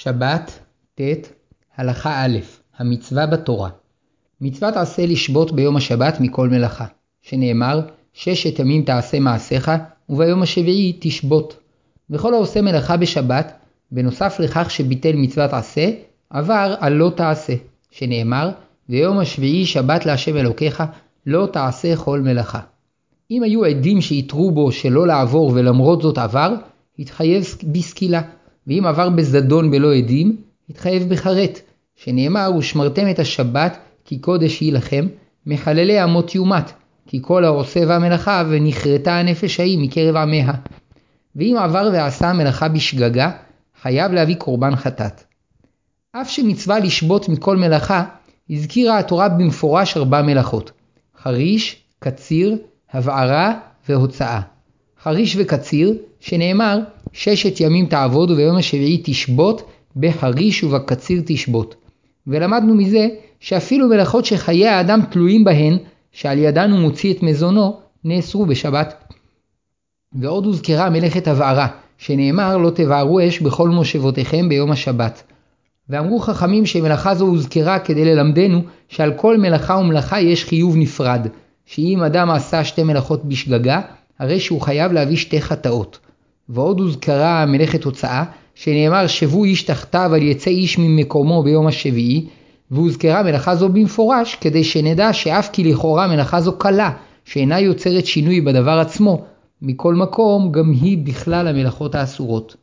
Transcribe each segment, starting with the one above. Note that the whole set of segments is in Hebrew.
שבת, ט. הלכה א' המצווה בתורה מצוות עשה לשבות ביום השבת מכל מלאכה, שנאמר ששת ימים תעשה מעשיך וביום השביעי תשבות. וכל העושה מלאכה בשבת, בנוסף לכך שביטל מצוות עשה, עבר על לא תעשה, שנאמר ויום השביעי שבת להשם אלוקיך לא תעשה כל מלאכה. אם היו עדים שיתרו בו שלא לעבור ולמרות זאת עבר, התחייב בסקילה, ואם עבר בזדון בלא עדים, התחייב בחרט, שנאמר ושמרתם את השבת כי קודש היא לכם, מחללי אמות יומת, כי כל העושה והמלאכה ונכרתה הנפש ההיא מקרב עמיה. ואם עבר ועשה מלאכה בשגגה, חייב להביא קורבן חטאת. אף שמצווה לשבות מכל מלאכה, הזכירה התורה במפורש ארבע מלאכות חריש, קציר, הבערה והוצאה. חריש וקציר, שנאמר ששת ימים תעבוד וביום השביעי תשבות, בחריש ובקציר תשבות. ולמדנו מזה שאפילו מלאכות שחיי האדם תלויים בהן, שעל ידן הוא מוציא את מזונו, נאסרו בשבת. ועוד הוזכרה מלאכת הבערה, שנאמר לא תבערו אש בכל מושבותיכם ביום השבת. ואמרו חכמים שמלאכה זו הוזכרה כדי ללמדנו שעל כל מלאכה ומלאכה יש חיוב נפרד, שאם אדם עשה שתי מלאכות בשגגה, הרי שהוא חייב להביא שתי חטאות. ועוד הוזכרה מלאכת הוצאה, שנאמר שבו איש תחתיו על יצא איש ממקומו ביום השביעי, והוזכרה מלאכה זו במפורש כדי שנדע שאף כי לכאורה מלאכה זו קלה, שאינה יוצרת שינוי בדבר עצמו, מכל מקום גם היא בכלל המלאכות האסורות.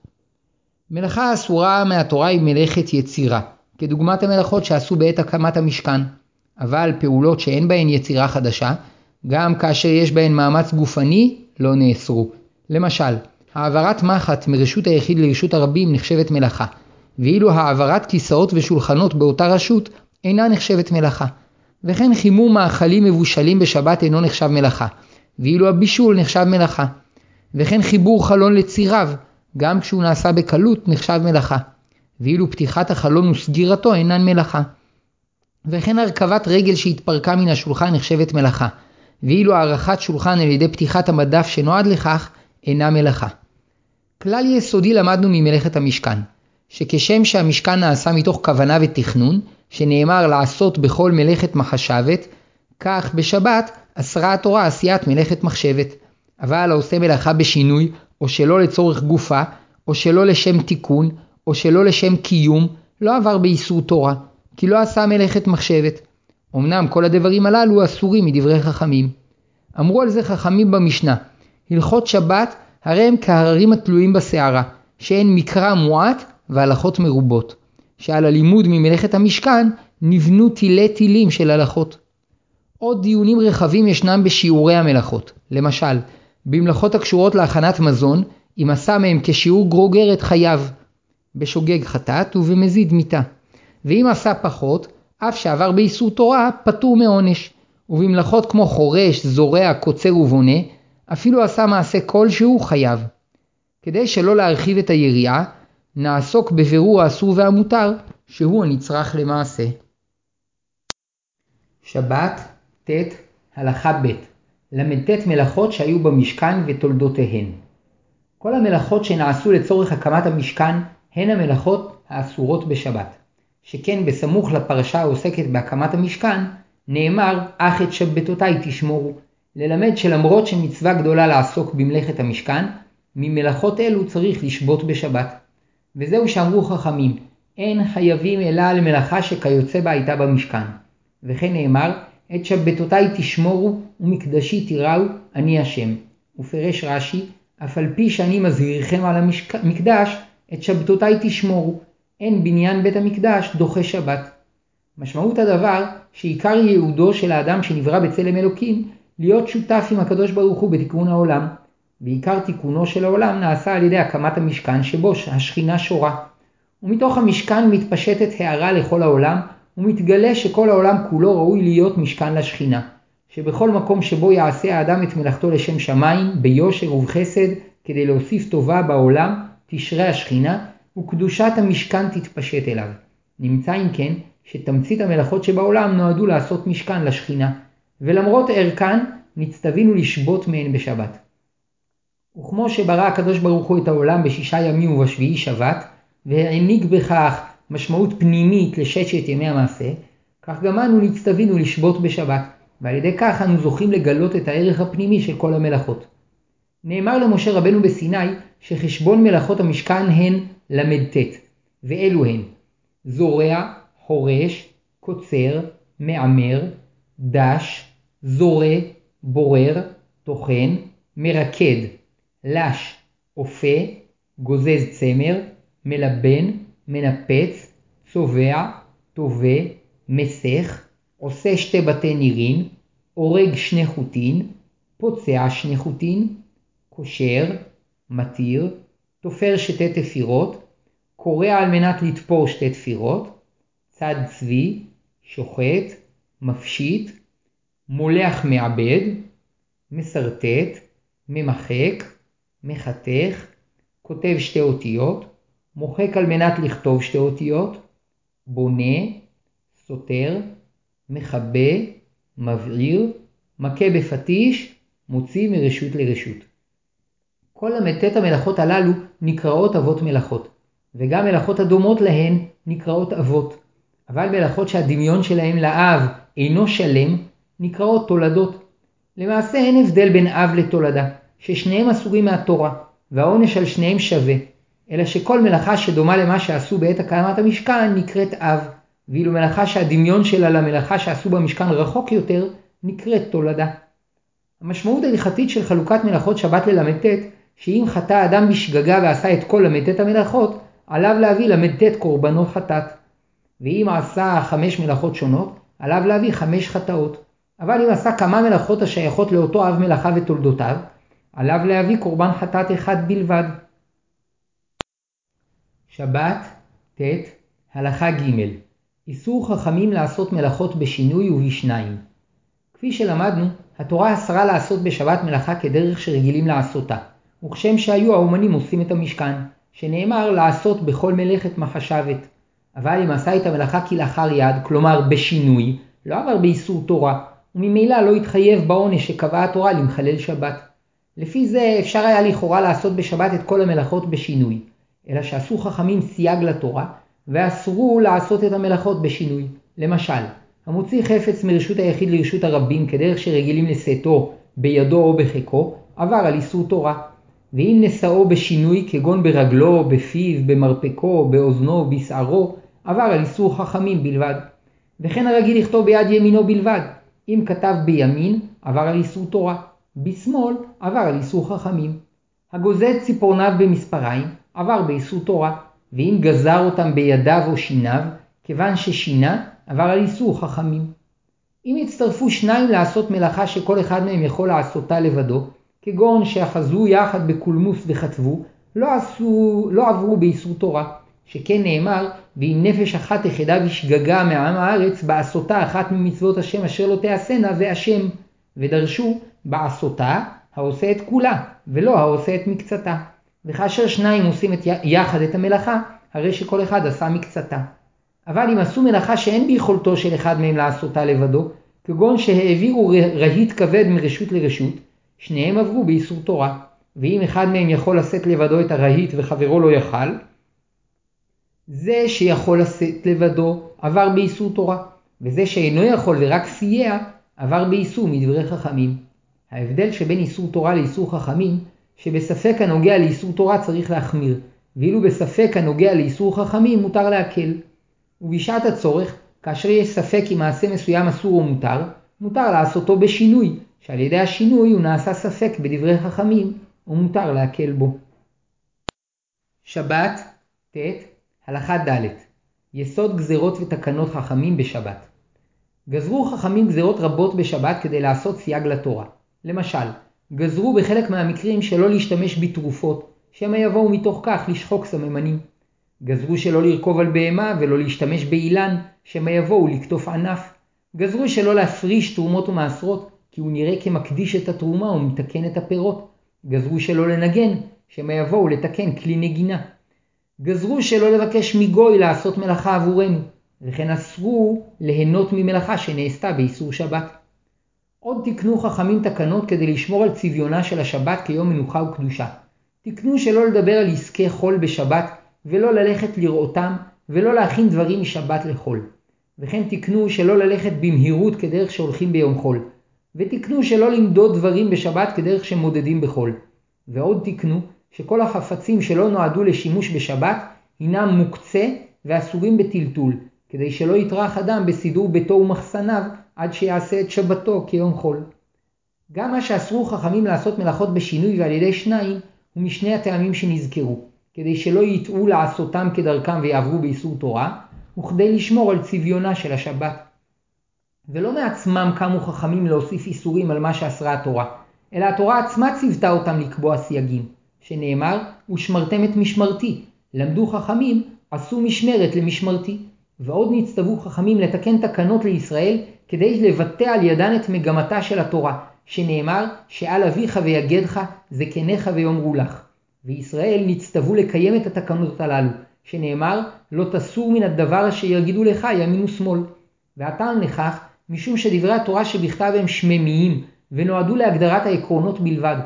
מלאכה אסורה מהתורה היא מלאכת יצירה, כדוגמת המלאכות שעשו בעת הקמת המשכן, אבל פעולות שאין בהן יצירה חדשה, גם כאשר יש בהן מאמץ גופני, לא נאסרו. למשל, העברת מחט מרשות היחיד לרשות הרבים נחשבת מלאכה, ואילו העברת כיסאות ושולחנות באותה רשות אינה נחשבת מלאכה. וכן חימום מאכלים מבושלים בשבת אינו נחשב מלאכה, ואילו הבישול נחשב מלאכה. וכן חיבור חלון לציריו, גם כשהוא נעשה בקלות נחשב מלאכה, ואילו פתיחת החלון וסגירתו אינן מלאכה. וכן הרכבת רגל שהתפרקה מן השולחן נחשבת מלאכה, ואילו הערכת שולחן על ידי פתיחת המדף שנועד לכך אינה מלאכה. כלל יסודי למדנו ממלאכת המשכן, שכשם שהמשכן נעשה מתוך כוונה ותכנון, שנאמר לעשות בכל מלאכת מחשבת, כך בשבת אסרה התורה עשיית מלאכת מחשבת. אבל העושה מלאכה בשינוי, או שלא לצורך גופה, או שלא לשם תיקון, או שלא לשם קיום, לא עבר באיסור תורה, כי לא עשה מלאכת מחשבת. אמנם כל הדברים הללו אסורים מדברי חכמים. אמרו על זה חכמים במשנה, הלכות שבת הרי הם כהררים התלויים בסערה, שהן מקרא מועט והלכות מרובות, שעל הלימוד ממלאכת המשכן נבנו תילי תילים של הלכות. עוד דיונים רחבים ישנם בשיעורי המלאכות, למשל, במלאכות הקשורות להכנת מזון, אם עשה מהם כשיעור גרוגרת חייב, בשוגג חטאת ובמזיד מיתה, ואם עשה פחות, אף שעבר באיסור תורה, פטור מעונש, ובמלאכות כמו חורש, זורע, קוצר ובונה, אפילו עשה מעשה כלשהו חייב. כדי שלא להרחיב את היריעה, נעסוק בבירור האסור והמותר, שהוא הנצרך למעשה. שבת, ט. הלכה ב' ל"ט מלאכות שהיו במשכן ותולדותיהן. כל המלאכות שנעשו לצורך הקמת המשכן הן המלאכות האסורות בשבת. שכן בסמוך לפרשה העוסקת בהקמת המשכן, נאמר אך את שבתותיי תשמורו, ללמד שלמרות שמצווה גדולה לעסוק במלאכת המשכן, ממלאכות אלו צריך לשבות בשבת. וזהו שאמרו חכמים, אין חייבים אלא על מלאכה שכיוצא בה הייתה במשכן. וכן נאמר, את שבתותיי תשמורו ומקדשי תיראו, אני השם. ופרש רש"י, אף על פי שאני מזהירכם על המקדש, את שבתותיי תשמורו. אין בניין בית המקדש דוחה שבת. משמעות הדבר שעיקר ייעודו של האדם שנברא בצלם אלוקים להיות שותף עם הקדוש ברוך הוא בתיקון העולם. ועיקר תיקונו של העולם נעשה על ידי הקמת המשכן שבו השכינה שורה. ומתוך המשכן מתפשטת הערה לכל העולם ומתגלה שכל העולם כולו ראוי להיות משכן לשכינה. שבכל מקום שבו יעשה האדם את מלאכתו לשם שמיים, ביושר ובחסד, כדי להוסיף טובה בעולם, תשרה השכינה, וקדושת המשכן תתפשט אליו. נמצא אם כן, שתמצית המלאכות שבעולם נועדו לעשות משכן לשכינה, ולמרות ערכן, נצטווינו לשבות מהן בשבת. וכמו שברא הקדוש ברוך הוא את העולם בשישה ימים ובשביעי שבת, והעניק בכך משמעות פנימית לששת ימי המעשה, כך גם אנו נצטווינו לשבות בשבת, ועל ידי כך אנו זוכים לגלות את הערך הפנימי של כל המלאכות. נאמר למשה רבנו בסיני שחשבון מלאכות המשכן הן ל"ט, ואלו הן זורע, חורש, קוצר, מעמר, דש, זורה, בורר, טוחן, מרקד, לש, אופה, גוזז צמר, מלבן, מנפץ, צובע, טובה, מסך, עושה שתי בתי נירין, הורג שני חוטין, פוצע שני חוטין, קושר, מתיר, תופר שתי תפירות, קורע על מנת לתפור שתי תפירות, צד צבי, שוחט, מפשיט, מולח מעבד, מסרטט, ממחק, מחתך, כותב שתי אותיות, מוחק על מנת לכתוב שתי אותיות, בונה, סותר, מכבה, מבעיר, מכה בפטיש, מוציא מרשות לרשות. כל ל"ט המלאכות הללו נקראות אבות מלאכות, וגם מלאכות הדומות להן נקראות אבות, אבל מלאכות שהדמיון שלהם לאב אינו שלם נקראות תולדות. למעשה אין הבדל בין אב לתולדה, ששניהם אסורים מהתורה, והעונש על שניהם שווה, אלא שכל מלאכה שדומה למה שעשו בעת הקמת המשכן נקראת אב, ואילו מלאכה שהדמיון שלה למלאכה שעשו במשכן רחוק יותר, נקראת תולדה. המשמעות ההלכתית של חלוקת מלאכות שבת לל"ט, שאם חטא אדם בשגגה ועשה את כל ל"ט המלאכות, עליו להביא ל"ט קורבנות חטאת. ואם עשה חמש מלאכות שונות, עליו להביא חמש חטאות. אבל אם עשה כמה מלאכות השייכות לאותו אב מלאכה ותולדותיו, עליו להביא קורבן חטאת אחד בלבד. שבת, ט, הלכה ג' איסור חכמים לעשות מלאכות בשינוי ובשניים. כפי שלמדנו, התורה אסרה לעשות בשבת מלאכה כדרך שרגילים לעשותה, וכשם שהיו האומנים עושים את המשכן, שנאמר לעשות בכל מלאכת מחשבת. אבל אם עשה את המלאכה כלאחר יד, כלומר בשינוי, לא עבר באיסור תורה, וממילא לא התחייב בעונש שקבעה התורה למחלל שבת. לפי זה אפשר היה לכאורה לעשות בשבת את כל המלאכות בשינוי, אלא שעשו חכמים סייג לתורה, ואסרו לעשות את המלאכות בשינוי. למשל, המוציא חפץ מרשות היחיד לרשות הרבים כדרך שרגילים לשאתו בידו או בחיקו, עבר על איסור תורה. ואם נשאו בשינוי כגון ברגלו, בפיו, במרפקו, באוזנו, בשערו, עבר על איסור חכמים בלבד. וכן הרגיל לכתוב ביד ימינו בלבד. אם כתב בימין, עבר על איסור תורה. בשמאל, עבר על איסור חכמים. הגוזז ציפורניו במספריים, עבר באיסור תורה. ואם גזר אותם בידיו או שיניו, כיוון ששינה, עבר על איסור חכמים. אם הצטרפו שניים לעשות מלאכה שכל אחד מהם יכול לעשותה לבדו, כגון שאחזו יחד בקולמוס וכתבו, לא, עשו, לא עברו באיסור תורה, שכן נאמר, ואם נפש אחת יחדה בשגגה מעם הארץ, בעשותה אחת ממצוות השם אשר לא תעשינה, ואשם, ודרשו בעשותה העושה את כולה, ולא העושה את מקצתה. וכאשר שניים עושים את יחד את המלאכה, הרי שכל אחד עשה מקצתה. אבל אם עשו מלאכה שאין ביכולתו של אחד מהם לעשותה לבדו, כגון שהעבירו רהיט כבד מרשות לרשות, שניהם עברו באיסור תורה. ואם אחד מהם יכול לשאת לבדו את הרהיט וחברו לא יכל, זה שיכול לשאת לבדו עבר באיסור תורה, וזה שאינו יכול ורק סייע עבר באיסור מדברי חכמים. ההבדל שבין איסור תורה לאיסור חכמים, שבספק הנוגע לאיסור תורה צריך להחמיר, ואילו בספק הנוגע לאיסור חכמים מותר להקל. ובשעת הצורך, כאשר יש ספק אם מעשה מסוים אסור או מותר, מותר לעשותו בשינוי, שעל ידי השינוי הוא נעשה ספק בדברי חכמים, ומותר להקל בו. שבת, ט, הלכה ד' יסוד גזרות ותקנות חכמים בשבת. גזרו חכמים גזרות רבות בשבת כדי לעשות סייג לתורה. למשל, גזרו בחלק מהמקרים שלא להשתמש בתרופות, שמא יבואו מתוך כך לשחוק סממנים. גזרו שלא לרכוב על בהמה ולא להשתמש באילן, שמא יבואו לקטוף ענף. גזרו שלא להפריש תרומות ומעשרות, כי הוא נראה כמקדיש את התרומה ומתקן את הפירות. גזרו שלא לנגן, שמא יבואו לתקן כלי נגינה. גזרו שלא לבקש מגוי לעשות מלאכה עבורנו, וכן אסרו ליהנות ממלאכה שנעשתה באיסור שבת. עוד תקנו חכמים תקנות כדי לשמור על צביונה של השבת כיום מנוחה וקדושה. תקנו שלא לדבר על עסקי חול בשבת, ולא ללכת לראותם, ולא להכין דברים משבת לחול. וכן תקנו שלא ללכת במהירות כדרך שהולכים ביום חול. ותקנו שלא למדוד דברים בשבת כדרך שמודדים בחול. ועוד תקנו שכל החפצים שלא נועדו לשימוש בשבת הינם מוקצה ואסורים בטלטול, כדי שלא יטרח אדם בסידור ביתו ומחסניו עד שיעשה את שבתו כיום חול. גם מה שאסרו חכמים לעשות מלאכות בשינוי ועל ידי שניים הוא משני הטעמים שנזכרו, כדי שלא יטעו לעשותם כדרכם ויעברו באיסור תורה, וכדי לשמור על צביונה של השבת. ולא מעצמם קמו חכמים להוסיף איסורים על מה שאסרה התורה, אלא התורה עצמה ציוותה אותם לקבוע סייגים, שנאמר, ושמרתם את משמרתי, למדו חכמים, עשו משמרת למשמרתי. ועוד נצטוו חכמים לתקן תקנות לישראל כדי לבטא על ידן את מגמתה של התורה, שנאמר שעל אביך ויגדך זקניך ויאמרו לך. וישראל נצטוו לקיים את התקנות הללו, שנאמר לא תסור מן הדבר אשר יגידו לך ימין ושמאל. והטעם לכך משום שדברי התורה שבכתב הם שממיים ונועדו להגדרת העקרונות בלבד.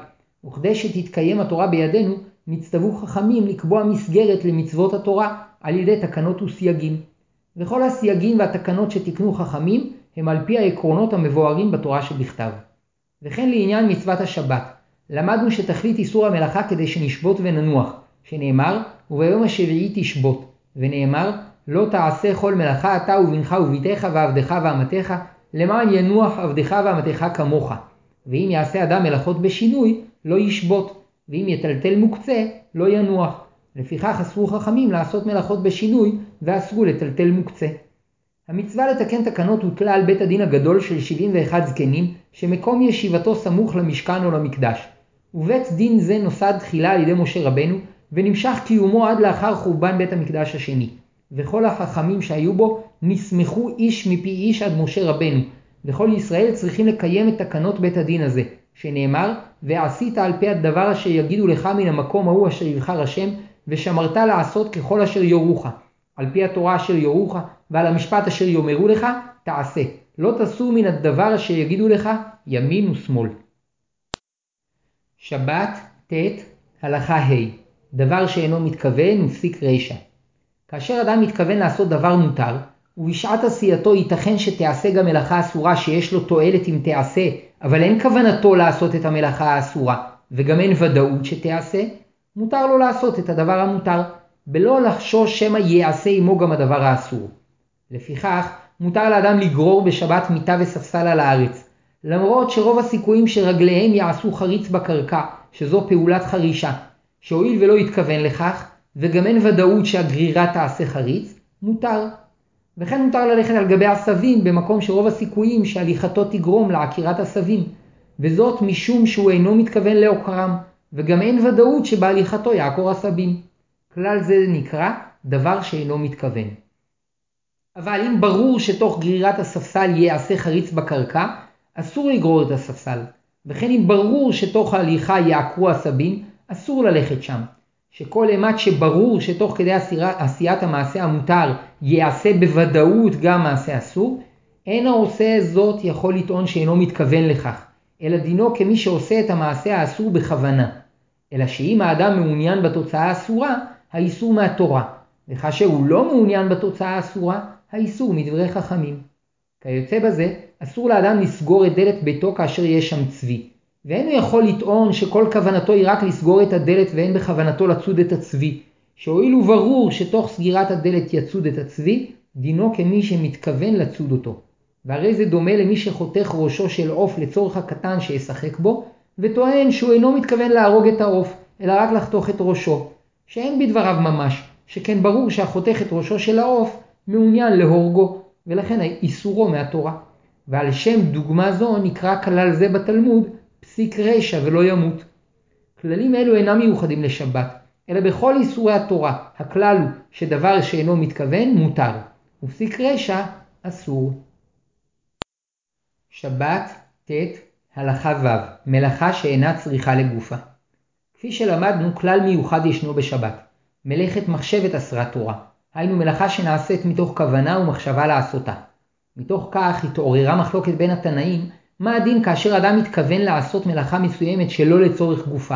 וכדי שתתקיים התורה בידינו, נצטוו חכמים לקבוע מסגרת למצוות התורה על ידי תקנות וסייגים. וכל הסייגים והתקנות שתקנו חכמים הם על פי העקרונות המבוארים בתורה שבכתב. וכן לעניין מצוות השבת, למדנו שתכלית איסור המלאכה כדי שנשבות וננוח, שנאמר, וביום השביעי תשבות, ונאמר, לא תעשה כל מלאכה אתה ובנך וביתך ועבדך ואמתך, למען ינוח עבדך ואמתך כמוך. ואם יעשה אדם מלאכות בשינוי, לא ישבות, ואם יטלטל מוקצה, לא ינוח. לפיכך אסרו חכמים לעשות מלאכות בשינוי, ואסרו לטלטל מוקצה. המצווה לתקן תקנות הוטלה על בית הדין הגדול של 71 זקנים, שמקום ישיבתו סמוך למשכן או למקדש. ובית דין זה נוסד תחילה על ידי משה רבנו, ונמשך קיומו עד לאחר חורבן בית המקדש השני. וכל החכמים שהיו בו נסמכו איש מפי איש עד משה רבנו, וכל ישראל צריכים לקיים את תקנות בית הדין הזה, שנאמר, ועשית על פי הדבר אשר יגידו לך מן המקום ההוא אשר יבחר השם, ושמרת לעשות ככל אשר יורוך. על פי התורה אשר יורוך, ועל המשפט אשר יאמרו לך, תעשה. לא תסור מן הדבר אשר יגידו לך, ימין ושמאל. שבת, ט', הלכה ה', דבר שאינו מתכוון ופסיק רישא. כאשר אדם מתכוון לעשות דבר מותר, ובשעת עשייתו ייתכן שתעשה גם מלאכה אסורה שיש לו תועלת אם תעשה, אבל אין כוונתו לעשות את המלאכה האסורה, וגם אין ודאות שתעשה, מותר לו לעשות את הדבר המותר, בלא לחשוש שמא יעשה עמו גם הדבר האסור. לפיכך, מותר לאדם לגרור בשבת מיטה וספסל על הארץ, למרות שרוב הסיכויים שרגליהם יעשו חריץ בקרקע, שזו פעולת חרישה, שהואיל ולא יתכוון לכך, וגם אין ודאות שהגרירה תעשה חריץ, מותר. וכן מותר ללכת על גבי עשבים במקום שרוב הסיכויים שהליכתו תגרום לעקירת עשבים, וזאת משום שהוא אינו מתכוון לעוקרם, וגם אין ודאות שבהליכתו יעקור עשבים. כלל זה נקרא דבר שאינו מתכוון. אבל אם ברור שתוך גרירת הספסל ייעשה חריץ בקרקע, אסור לגרור את הספסל. וכן אם ברור שתוך ההליכה יעקרו עשבים, אסור ללכת שם. שכל אימת שברור שתוך כדי עשיית המעשה המותר ייעשה בוודאות גם מעשה אסור, אין העושה זאת יכול לטעון שאינו מתכוון לכך, אלא דינו כמי שעושה את המעשה האסור בכוונה. אלא שאם האדם מעוניין בתוצאה האסורה, האיסור מהתורה, וכאשר הוא לא מעוניין בתוצאה האסורה, האיסור מדברי חכמים. כיוצא בזה, אסור לאדם לסגור את דלת ביתו כאשר יש שם צבי, ואין הוא יכול לטעון שכל כוונתו היא רק לסגור את הדלת ואין בכוונתו לצוד את הצבי, שהואיל וברור שתוך סגירת הדלת יצוד את הצבי, דינו כמי שמתכוון לצוד אותו. והרי זה דומה למי שחותך ראשו של עוף לצורך הקטן שישחק בו, וטוען שהוא אינו מתכוון להרוג את העוף, אלא רק לחתוך את ראשו, שאין בדבריו ממש, שכן ברור שהחותך את ראשו של העוף מעוניין להורגו, ולכן איסורו מהתורה. ועל שם דוגמה זו נקרא כלל זה בתלמוד פסיק רשע ולא ימות. כללים אלו אינם מיוחדים לשבת, אלא בכל איסורי התורה, הכלל הוא שדבר שאינו מתכוון מותר, ופסיק רשע אסור. שבת, ט', הלכה ו', מלאכה שאינה צריכה לגופה. כפי שלמדנו, כלל מיוחד ישנו בשבת. מלאכת מחשבת אסרה תורה, היינו מלאכה שנעשית מתוך כוונה ומחשבה לעשותה. מתוך כך התעוררה מחלוקת בין התנאים מה הדין כאשר אדם מתכוון לעשות מלאכה מסוימת שלא לצורך גופה?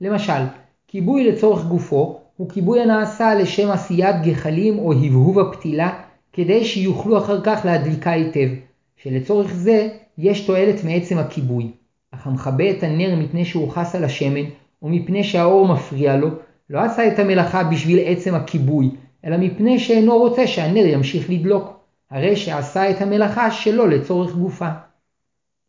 למשל, כיבוי לצורך גופו הוא כיבוי הנעשה לשם עשיית גחלים או הבהוב הפתילה, כדי שיוכלו אחר כך להדליקה היטב, שלצורך זה יש תועלת מעצם הכיבוי. אך המכבה את הנר מפני שהוא חס על השמן, או מפני שהאור מפריע לו, לא עשה את המלאכה בשביל עצם הכיבוי, אלא מפני שאינו רוצה שהנר ימשיך לדלוק. הרי שעשה את המלאכה שלא לצורך גופה.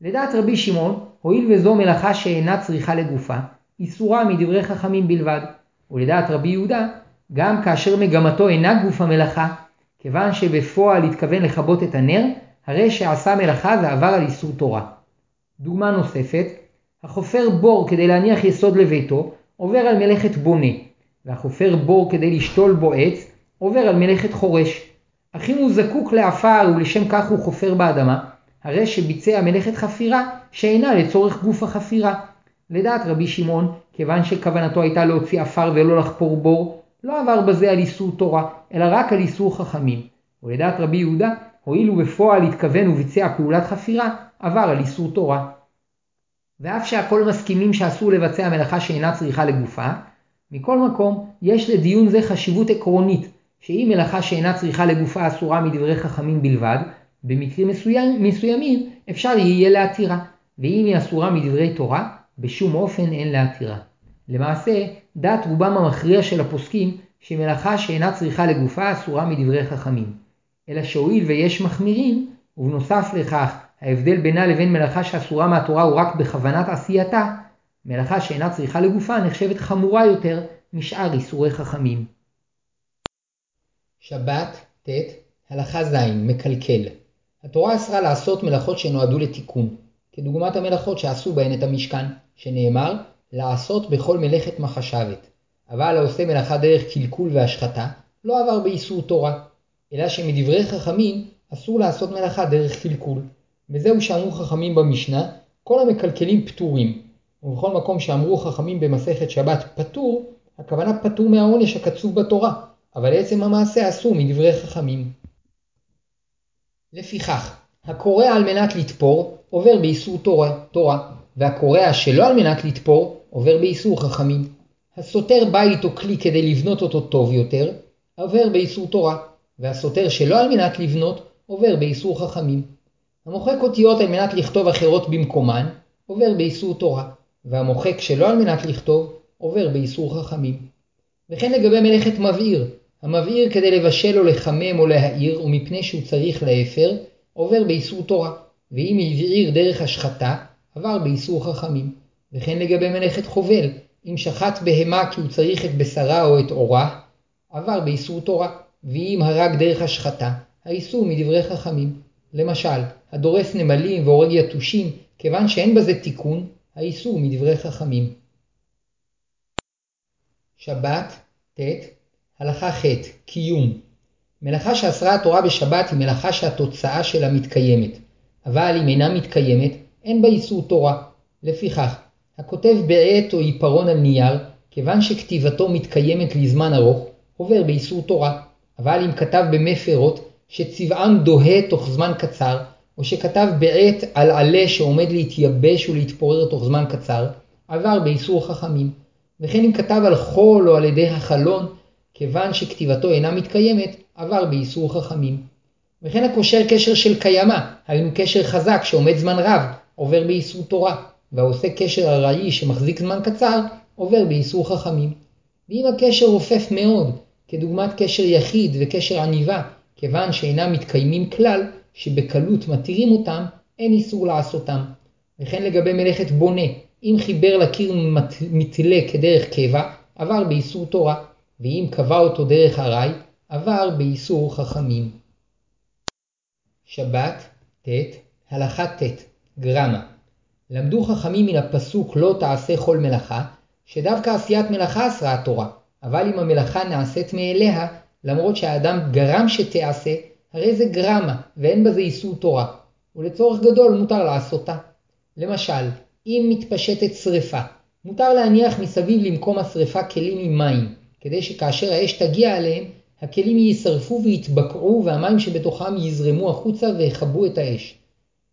לדעת רבי שמעון, הואיל וזו מלאכה שאינה צריכה לגופה, איסורה מדברי חכמים בלבד. ולדעת רבי יהודה, גם כאשר מגמתו אינה גוף המלאכה, כיוון שבפועל התכוון לכבות את הנר, הרי שעשה מלאכה ועבר על איסור תורה. דוגמה נוספת, החופר בור כדי להניח יסוד לביתו, עובר על מלאכת בונה, והחופר בור כדי לשתול בו עץ, עובר על מלאכת חורש. אך אם הוא זקוק לעפר ולשם כך הוא חופר באדמה, הרי שביצע מלאכת חפירה שאינה לצורך גוף החפירה. לדעת רבי שמעון, כיוון שכוונתו הייתה להוציא עפר ולא לחפור בור, לא עבר בזה על איסור תורה, אלא רק על איסור חכמים. ולדעת רבי יהודה, הואיל ובפועל התכוון וביצע פעולת חפירה, עבר על איסור תורה. ואף שהכל מסכימים שאסור לבצע מלאכה שאינה צריכה לגופה, מכל מקום, יש לדיון זה חשיבות עקרונית, שאם מלאכה שאינה צריכה לגופה אסורה מדברי חכמים בלבד, במקרים מסוים, מסוימים אפשר יהיה להתירה, ואם היא אסורה מדברי תורה, בשום אופן אין להתירה. למעשה, דעת רובם המכריע של הפוסקים שמלאכה שאינה צריכה לגופה אסורה מדברי חכמים. אלא שהואיל ויש מחמירים, ובנוסף לכך ההבדל בינה לבין מלאכה שאסורה מהתורה הוא רק בכוונת עשייתה, מלאכה שאינה צריכה לגופה נחשבת חמורה יותר משאר איסורי חכמים. שבת, ט, הלכה ז', מקלקל. התורה אסרה לעשות מלאכות שנועדו לתיקון, כדוגמת המלאכות שעשו בהן את המשכן, שנאמר לעשות בכל מלאכת מחשבת. אבל העושה מלאכה דרך קלקול והשחתה, לא עבר באיסור תורה, אלא שמדברי חכמים אסור לעשות מלאכה דרך קלקול. וזהו שאמרו חכמים במשנה, כל המקלקלים פטורים. ובכל מקום שאמרו חכמים במסכת שבת פטור, הכוונה פטור מהעונש הקצוב בתורה, אבל עצם המעשה אסור מדברי חכמים. לפיכך, הקורא על מנת לתפור עובר באיסור תורה, תורה, והקורע שלא על מנת לתפור עובר באיסור חכמים. הסותר בית או כלי כדי לבנות אותו טוב יותר, עובר באיסור תורה, והסותר שלא על מנת לבנות עובר באיסור חכמים. המוחק אותיות על מנת לכתוב אחרות במקומן, עובר באיסור תורה, והמוחק שלא על מנת לכתוב, עובר באיסור חכמים. וכן לגבי מלאכת מבעיר, המבעיר כדי לבשל או לחמם או להעיר, ומפני שהוא צריך לאפר, עובר באיסור תורה, ואם הבעיר דרך השחתה, עבר באיסור חכמים. וכן לגבי מלאכת חובל, אם שחט בהמה כי הוא צריך את בשרה או את עורה, עבר באיסור תורה, ואם הרג דרך השחתה, האיסור מדברי חכמים. למשל, הדורס נמלים והורג יתושים, כיוון שאין בזה תיקון, האיסור מדברי חכמים. שבת, ט. הלכה ח' קיום. מלאכה שאסרה התורה בשבת היא מלאכה שהתוצאה שלה מתקיימת, אבל אם אינה מתקיימת, אין בה איסור תורה. לפיכך, הכותב בעט או עיפרון על נייר, כיוון שכתיבתו מתקיימת לזמן ארוך, עובר באיסור תורה. אבל אם כתב במי פירות, שצבעם דוהה תוך זמן קצר, או שכתב בעט על עלה שעומד להתייבש ולהתפורר תוך זמן קצר, עבר באיסור חכמים. וכן אם כתב על חול או על ידי החלון, כיוון שכתיבתו אינה מתקיימת, עבר באיסור חכמים. וכן הקושר קשר של קיימא, היינו קשר חזק שעומד זמן רב, עובר באיסור תורה, והעושה קשר ארעי שמחזיק זמן קצר, עובר באיסור חכמים. ואם הקשר רופף מאוד, כדוגמת קשר יחיד וקשר עניבה, כיוון שאינם מתקיימים כלל, שבקלות מתירים אותם, אין איסור לעשותם. וכן לגבי מלאכת בונה, אם חיבר לקיר מתלה כדרך קבע, עבר באיסור תורה, ואם קבע אותו דרך ארעי, עבר באיסור חכמים. שבת, ט, הלכה ט, גרמה. למדו חכמים מן הפסוק לא תעשה כל מלאכה, שדווקא עשיית מלאכה אסרה התורה, אבל אם המלאכה נעשית מאליה, למרות שהאדם גרם שתעשה, הרי זה גרמה, ואין בזה איסור תורה, ולצורך גדול מותר לעשותה. למשל, אם מתפשטת שרפה, מותר להניח מסביב למקום השרפה כלים עם מים, כדי שכאשר האש תגיע אליהם, הכלים יישרפו ויתבקעו והמים שבתוכם יזרמו החוצה ויכבו את האש.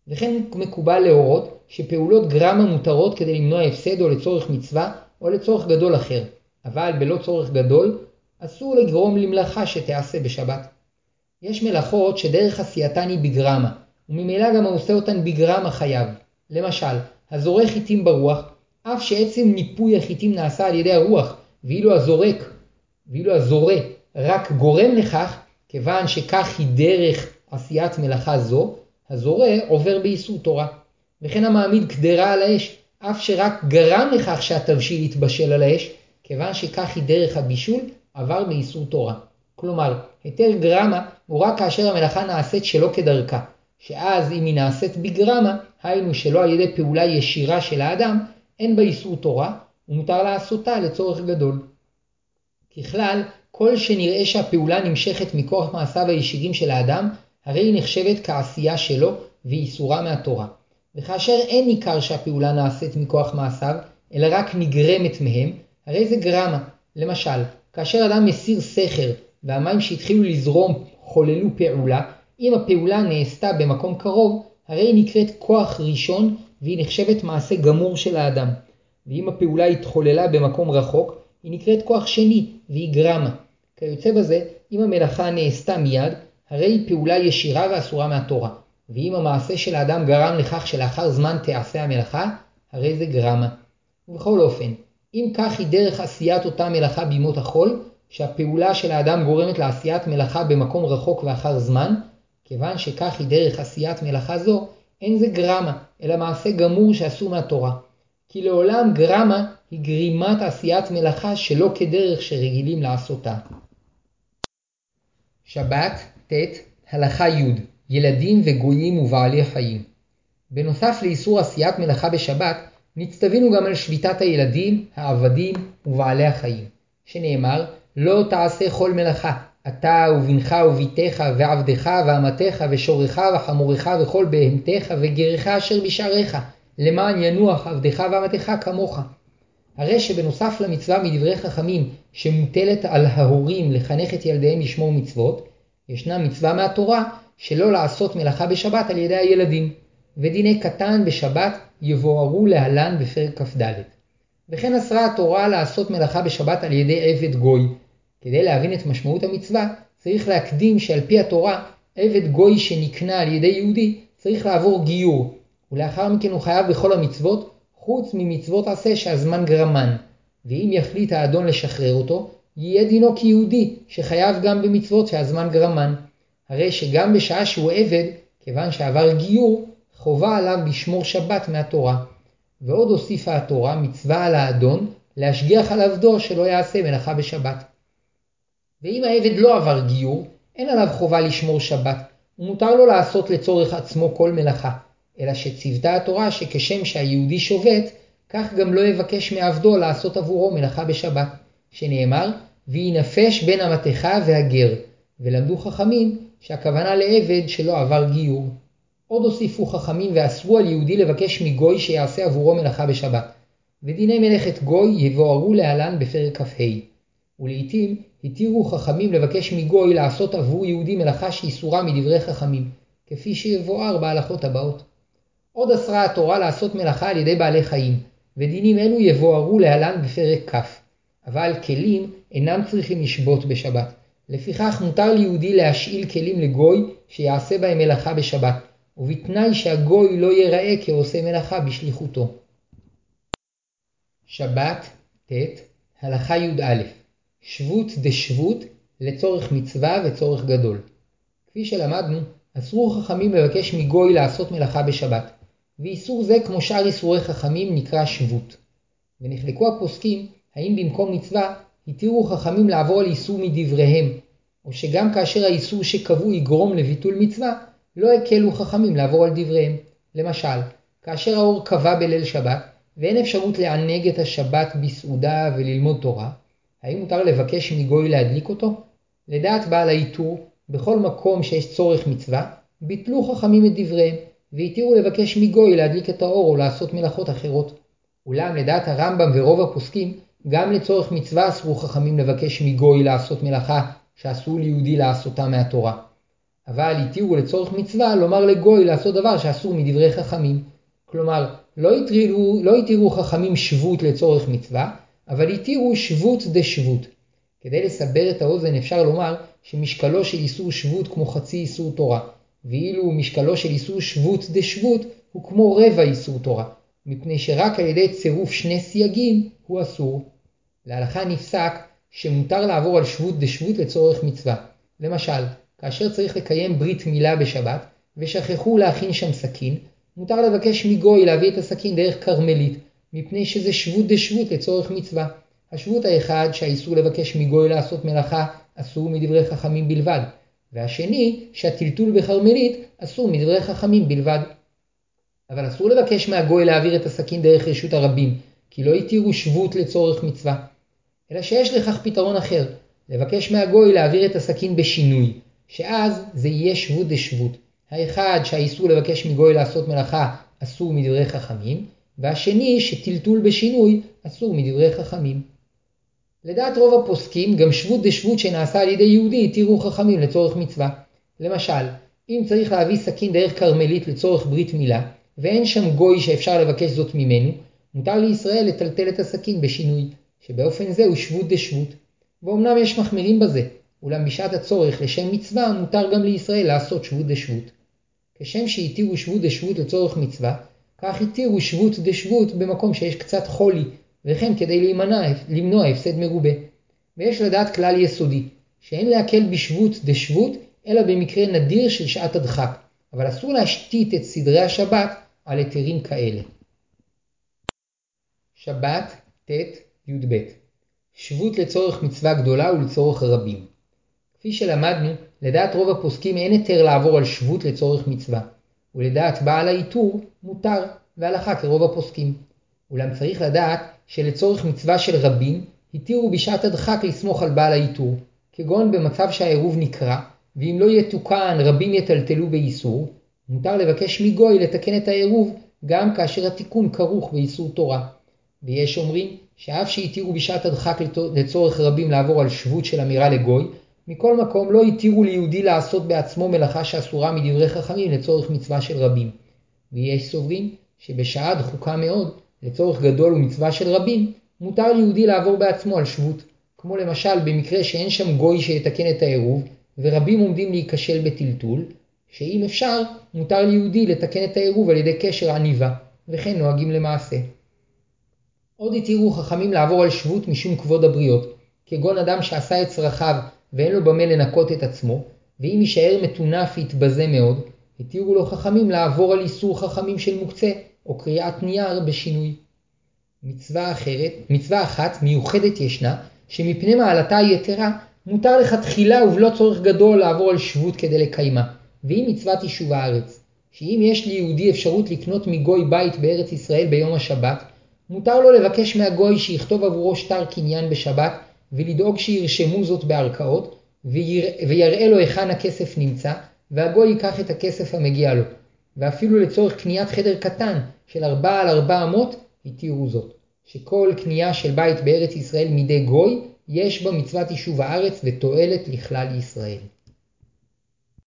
וכן מקובל להורות שפעולות גרמה מותרות כדי למנוע הפסד או לצורך מצווה או לצורך גדול אחר, אבל בלא צורך גדול אסור לגרום למלאכה שתיעשה בשבת. יש מלאכות שדרך עשייתן היא בגרמה, וממילא גם העושה אותן בגרמה חייב. למשל, הזורק חיטים ברוח, אף שעצם ניפוי החיטים נעשה על ידי הרוח, ואילו הזורק, ואילו הזורה רק גורם לכך, כיוון שכך היא דרך עשיית מלאכה זו, הזורה עובר באיסור תורה. וכן המעמיד קדרה על האש, אף שרק גרם לכך שהתבשיל יתבשל על האש, כיוון שכך היא דרך הבישול, עבר באיסור תורה. כלומר, היתר גרמה הוא רק כאשר המלאכה נעשית שלא כדרכה, שאז אם היא נעשית בגרמה, היינו שלא על ידי פעולה ישירה של האדם, אין בה איסור תורה, ומותר לעשותה לצורך גדול. ככלל, כל שנראה שהפעולה נמשכת מכוח מעשיו הישירים של האדם, הרי היא נחשבת כעשייה שלו ואיסורה מהתורה. וכאשר אין ניכר שהפעולה נעשית מכוח מעשיו, אלא רק נגרמת מהם, הרי זה גרמה. למשל, כאשר אדם מסיר סכר והמים שהתחילו לזרום חוללו פעולה, אם הפעולה נעשתה במקום קרוב, הרי היא נקראת כוח ראשון והיא נחשבת מעשה גמור של האדם. ואם הפעולה התחוללה במקום רחוק, היא נקראת כוח שני והיא גרמה. כיוצא בזה, אם המלאכה נעשתה מיד, הרי היא פעולה ישירה ואסורה מהתורה. ואם המעשה של האדם גרם לכך שלאחר זמן תיעשה המלאכה, הרי זה גרמה. ובכל אופן, אם כך היא דרך עשיית אותה מלאכה בימות החול, שהפעולה של האדם גורמת לעשיית מלאכה במקום רחוק ואחר זמן, כיוון שכך היא דרך עשיית מלאכה זו, אין זה גרמה, אלא מעשה גמור שעשו מהתורה. כי לעולם גרמה היא גרימת עשיית מלאכה שלא כדרך שרגילים לעשותה. שבת, ט, הלכה י' ילדים וגויים ובעלי חיים. בנוסף לאיסור עשיית מלאכה בשבת, נצטווינו גם על שביתת הילדים, העבדים ובעלי החיים, שנאמר לא תעשה כל מלאכה, אתה ובנך וביתך ועבדך ואמתך ושורך וחמורך וכל בהמתך וגרך אשר בשעריך, למען ינוח עבדך ואמתך כמוך. הרי שבנוסף למצווה מדברי חכמים שמוטלת על ההורים לחנך את ילדיהם לשמור מצוות, ישנה מצווה מהתורה שלא לעשות מלאכה בשבת על ידי הילדים, ודיני קטן בשבת יבוארו להלן בפרק כ"ד. וכן אסרה התורה לעשות מלאכה בשבת על ידי עבד גוי. כדי להבין את משמעות המצווה, צריך להקדים שעל פי התורה, עבד גוי שנקנה על ידי יהודי צריך לעבור גיור, ולאחר מכן הוא חייב בכל המצוות, חוץ ממצוות עשה שהזמן גרמן. ואם יחליט האדון לשחרר אותו, יהיה דינו כיהודי שחייב גם במצוות שהזמן גרמן. הרי שגם בשעה שהוא עבד, כיוון שעבר גיור, חובה עליו לשמור שבת מהתורה. ועוד הוסיפה התורה מצווה על האדון להשגיח על עבדו שלא יעשה מלאכה בשבת. ואם העבד לא עבר גיור, אין עליו חובה לשמור שבת, ומותר לו לעשות לצורך עצמו כל מלאכה, אלא שציוותה התורה שכשם שהיהודי שובת, כך גם לא יבקש מעבדו לעשות עבורו מלאכה בשבת, שנאמר, וינפש בין המתכה והגר, ולמדו חכמים שהכוונה לעבד שלא עבר גיור. עוד הוסיפו חכמים ואסרו על יהודי לבקש מגוי שיעשה עבורו מלאכה בשבת. ודיני מלאכת גוי יבוארו להלן בפרק כ"ה. ולעיתים התירו חכמים לבקש מגוי לעשות עבור יהודי מלאכה שאיסורה מדברי חכמים, כפי שיבואר בהלכות הבאות. עוד אסרה התורה לעשות מלאכה על ידי בעלי חיים, ודינים אלו יבוארו להלן בפרק כ'. אבל כלים אינם צריכים לשבות בשבת. לפיכך מותר ליהודי להשאיל כלים לגוי שיעשה בהם מלאכה בשבת, ובתנאי שהגוי לא ייראה כעושה מלאכה בשליחותו. שבת, ט, הלכה י"א שבות דשבות לצורך מצווה וצורך גדול. כפי שלמדנו, אסרו חכמים לבקש מגוי לעשות מלאכה בשבת, ואיסור זה כמו שאר איסורי חכמים נקרא שבות. ונחלקו הפוסקים האם במקום מצווה התירו חכמים לעבור על איסור מדבריהם, או שגם כאשר האיסור שקבעו יגרום לביטול מצווה, לא הקלו חכמים לעבור על דבריהם. למשל, כאשר האור קבע בליל שבת, ואין אפשרות לענג את השבת בסעודה וללמוד תורה, האם מותר לבקש מגוי להדליק אותו? לדעת בעל העיטור, בכל מקום שיש צורך מצווה, ביטלו חכמים את דבריהם, והתירו לבקש מגוי להדליק את האור או לעשות מלאכות אחרות. אולם לדעת הרמב"ם ורוב הפוסקים, גם לצורך מצווה אסרו חכמים לבקש מגוי לעשות מלאכה שאסור ליהודי לעשותה מהתורה. אבל התירו לצורך מצווה לומר לגוי לעשות דבר שאסור מדברי חכמים. כלומר, לא לא התירו חכמים שבות לצורך מצווה, אבל התירו שבות דשבות. כדי לסבר את האוזן אפשר לומר שמשקלו של איסור שבות כמו חצי איסור תורה, ואילו משקלו של איסור שבות דשבות הוא כמו רבע איסור תורה, מפני שרק על ידי צירוף שני סייגים הוא אסור. להלכה נפסק שמותר לעבור על שבות דשבות לצורך מצווה. למשל, כאשר צריך לקיים ברית מילה בשבת, ושכחו להכין שם סכין, מותר לבקש מגוי להביא את הסכין דרך כרמלית, מפני שזה שבות דשבות לצורך מצווה. השבות האחד שהאיסור לבקש מגוי לעשות מלאכה אסור מדברי חכמים בלבד, והשני שהטלטול בכרמלית אסור מדברי חכמים בלבד. אבל אסור לבקש מהגוי להעביר את הסכין דרך רשות הרבים, כי לא התירו שבות לצורך מצווה. אלא שיש לכך פתרון אחר, לבקש מהגוי להעביר את הסכין בשינוי, שאז זה יהיה שבות דשבות. האחד שהאיסור לבקש מגוי לעשות מלאכה אסור מדברי חכמים, והשני שטלטול בשינוי אסור מדברי חכמים. לדעת רוב הפוסקים גם שבות דשבות שנעשה על ידי יהודי התירו חכמים לצורך מצווה. למשל, אם צריך להביא סכין דרך כרמלית לצורך ברית מילה, ואין שם גוי שאפשר לבקש זאת ממנו, מותר לישראל לטלטל את הסכין בשינוי, שבאופן זה הוא שבות דשבות. ואומנם יש מחמירים בזה, אולם בשעת הצורך לשם מצווה מותר גם לישראל לעשות שבות דשבות. כשם שהתירו שבות דשבות לצורך מצווה, כך התירו שבות דשבות במקום שיש קצת חולי, וכן כדי להימנע, למנוע הפסד מרובה. ויש לדעת כלל יסודי, שאין להקל בשבות דשבות, אלא במקרה נדיר של שעת הדחק, אבל אסור להשתית את סדרי השבת על היתרים כאלה. שבת, ט, י"ב שבות לצורך מצווה גדולה ולצורך רבים. כפי שלמדנו, לדעת רוב הפוסקים אין היתר לעבור על שבות לצורך מצווה, ולדעת בעל העיטור מותר, והלכה כרוב הפוסקים. אולם צריך לדעת שלצורך מצווה של רבים, התירו בשעת הדחק לסמוך על בעל העיטור, כגון במצב שהעירוב נקרע, ואם לא יתוקן רבים יטלטלו באיסור, מותר לבקש מגוי לתקן את העירוב גם כאשר התיקון כרוך באיסור תורה. ויש אומרים שאף שהתירו בשעת הדחק לצורך רבים לעבור על שבות של אמירה לגוי, מכל מקום לא התירו ליהודי לעשות בעצמו מלאכה שאסורה מדברי חכמים לצורך מצווה של רבים. ויש סוברים שבשעה דחוקה מאוד, לצורך גדול ומצווה של רבים, מותר ליהודי לעבור בעצמו על שבות, כמו למשל במקרה שאין שם גוי שיתקן את העירוב, ורבים עומדים להיכשל בטלטול, שאם אפשר, מותר ליהודי לתקן את העירוב על ידי קשר עניבה, וכן נוהגים למעשה. עוד התירו חכמים לעבור על שבות משום כבוד הבריות, כגון אדם שעשה את צרכיו ואין לו במה לנקות את עצמו, ואם יישאר מטונף ויתבזה מאוד, התירו לו חכמים לעבור על איסור חכמים של מוקצה, או קריאת נייר בשינוי. מצווה אחרת, מצווה אחת מיוחדת ישנה, שמפני מעלתה היתרה, מותר לכתחילה ובלא צורך גדול לעבור על שבות כדי לקיימה, והיא מצוות יישוב הארץ. שאם יש ליהודי אפשרות לקנות מגוי בית בארץ ישראל ביום השבת, מותר לו לבקש מהגוי שיכתוב עבורו שטר קניין בשבת, ולדאוג שירשמו זאת בערכאות, ויראה לו היכן הכסף נמצא, והגוי ייקח את הכסף המגיע לו. ואפילו לצורך קניית חדר קטן של ארבע על ארבע אמות, התירו זאת. שכל קנייה של בית בארץ ישראל מידי גוי, יש בה מצוות יישוב הארץ ותועלת לכלל ישראל.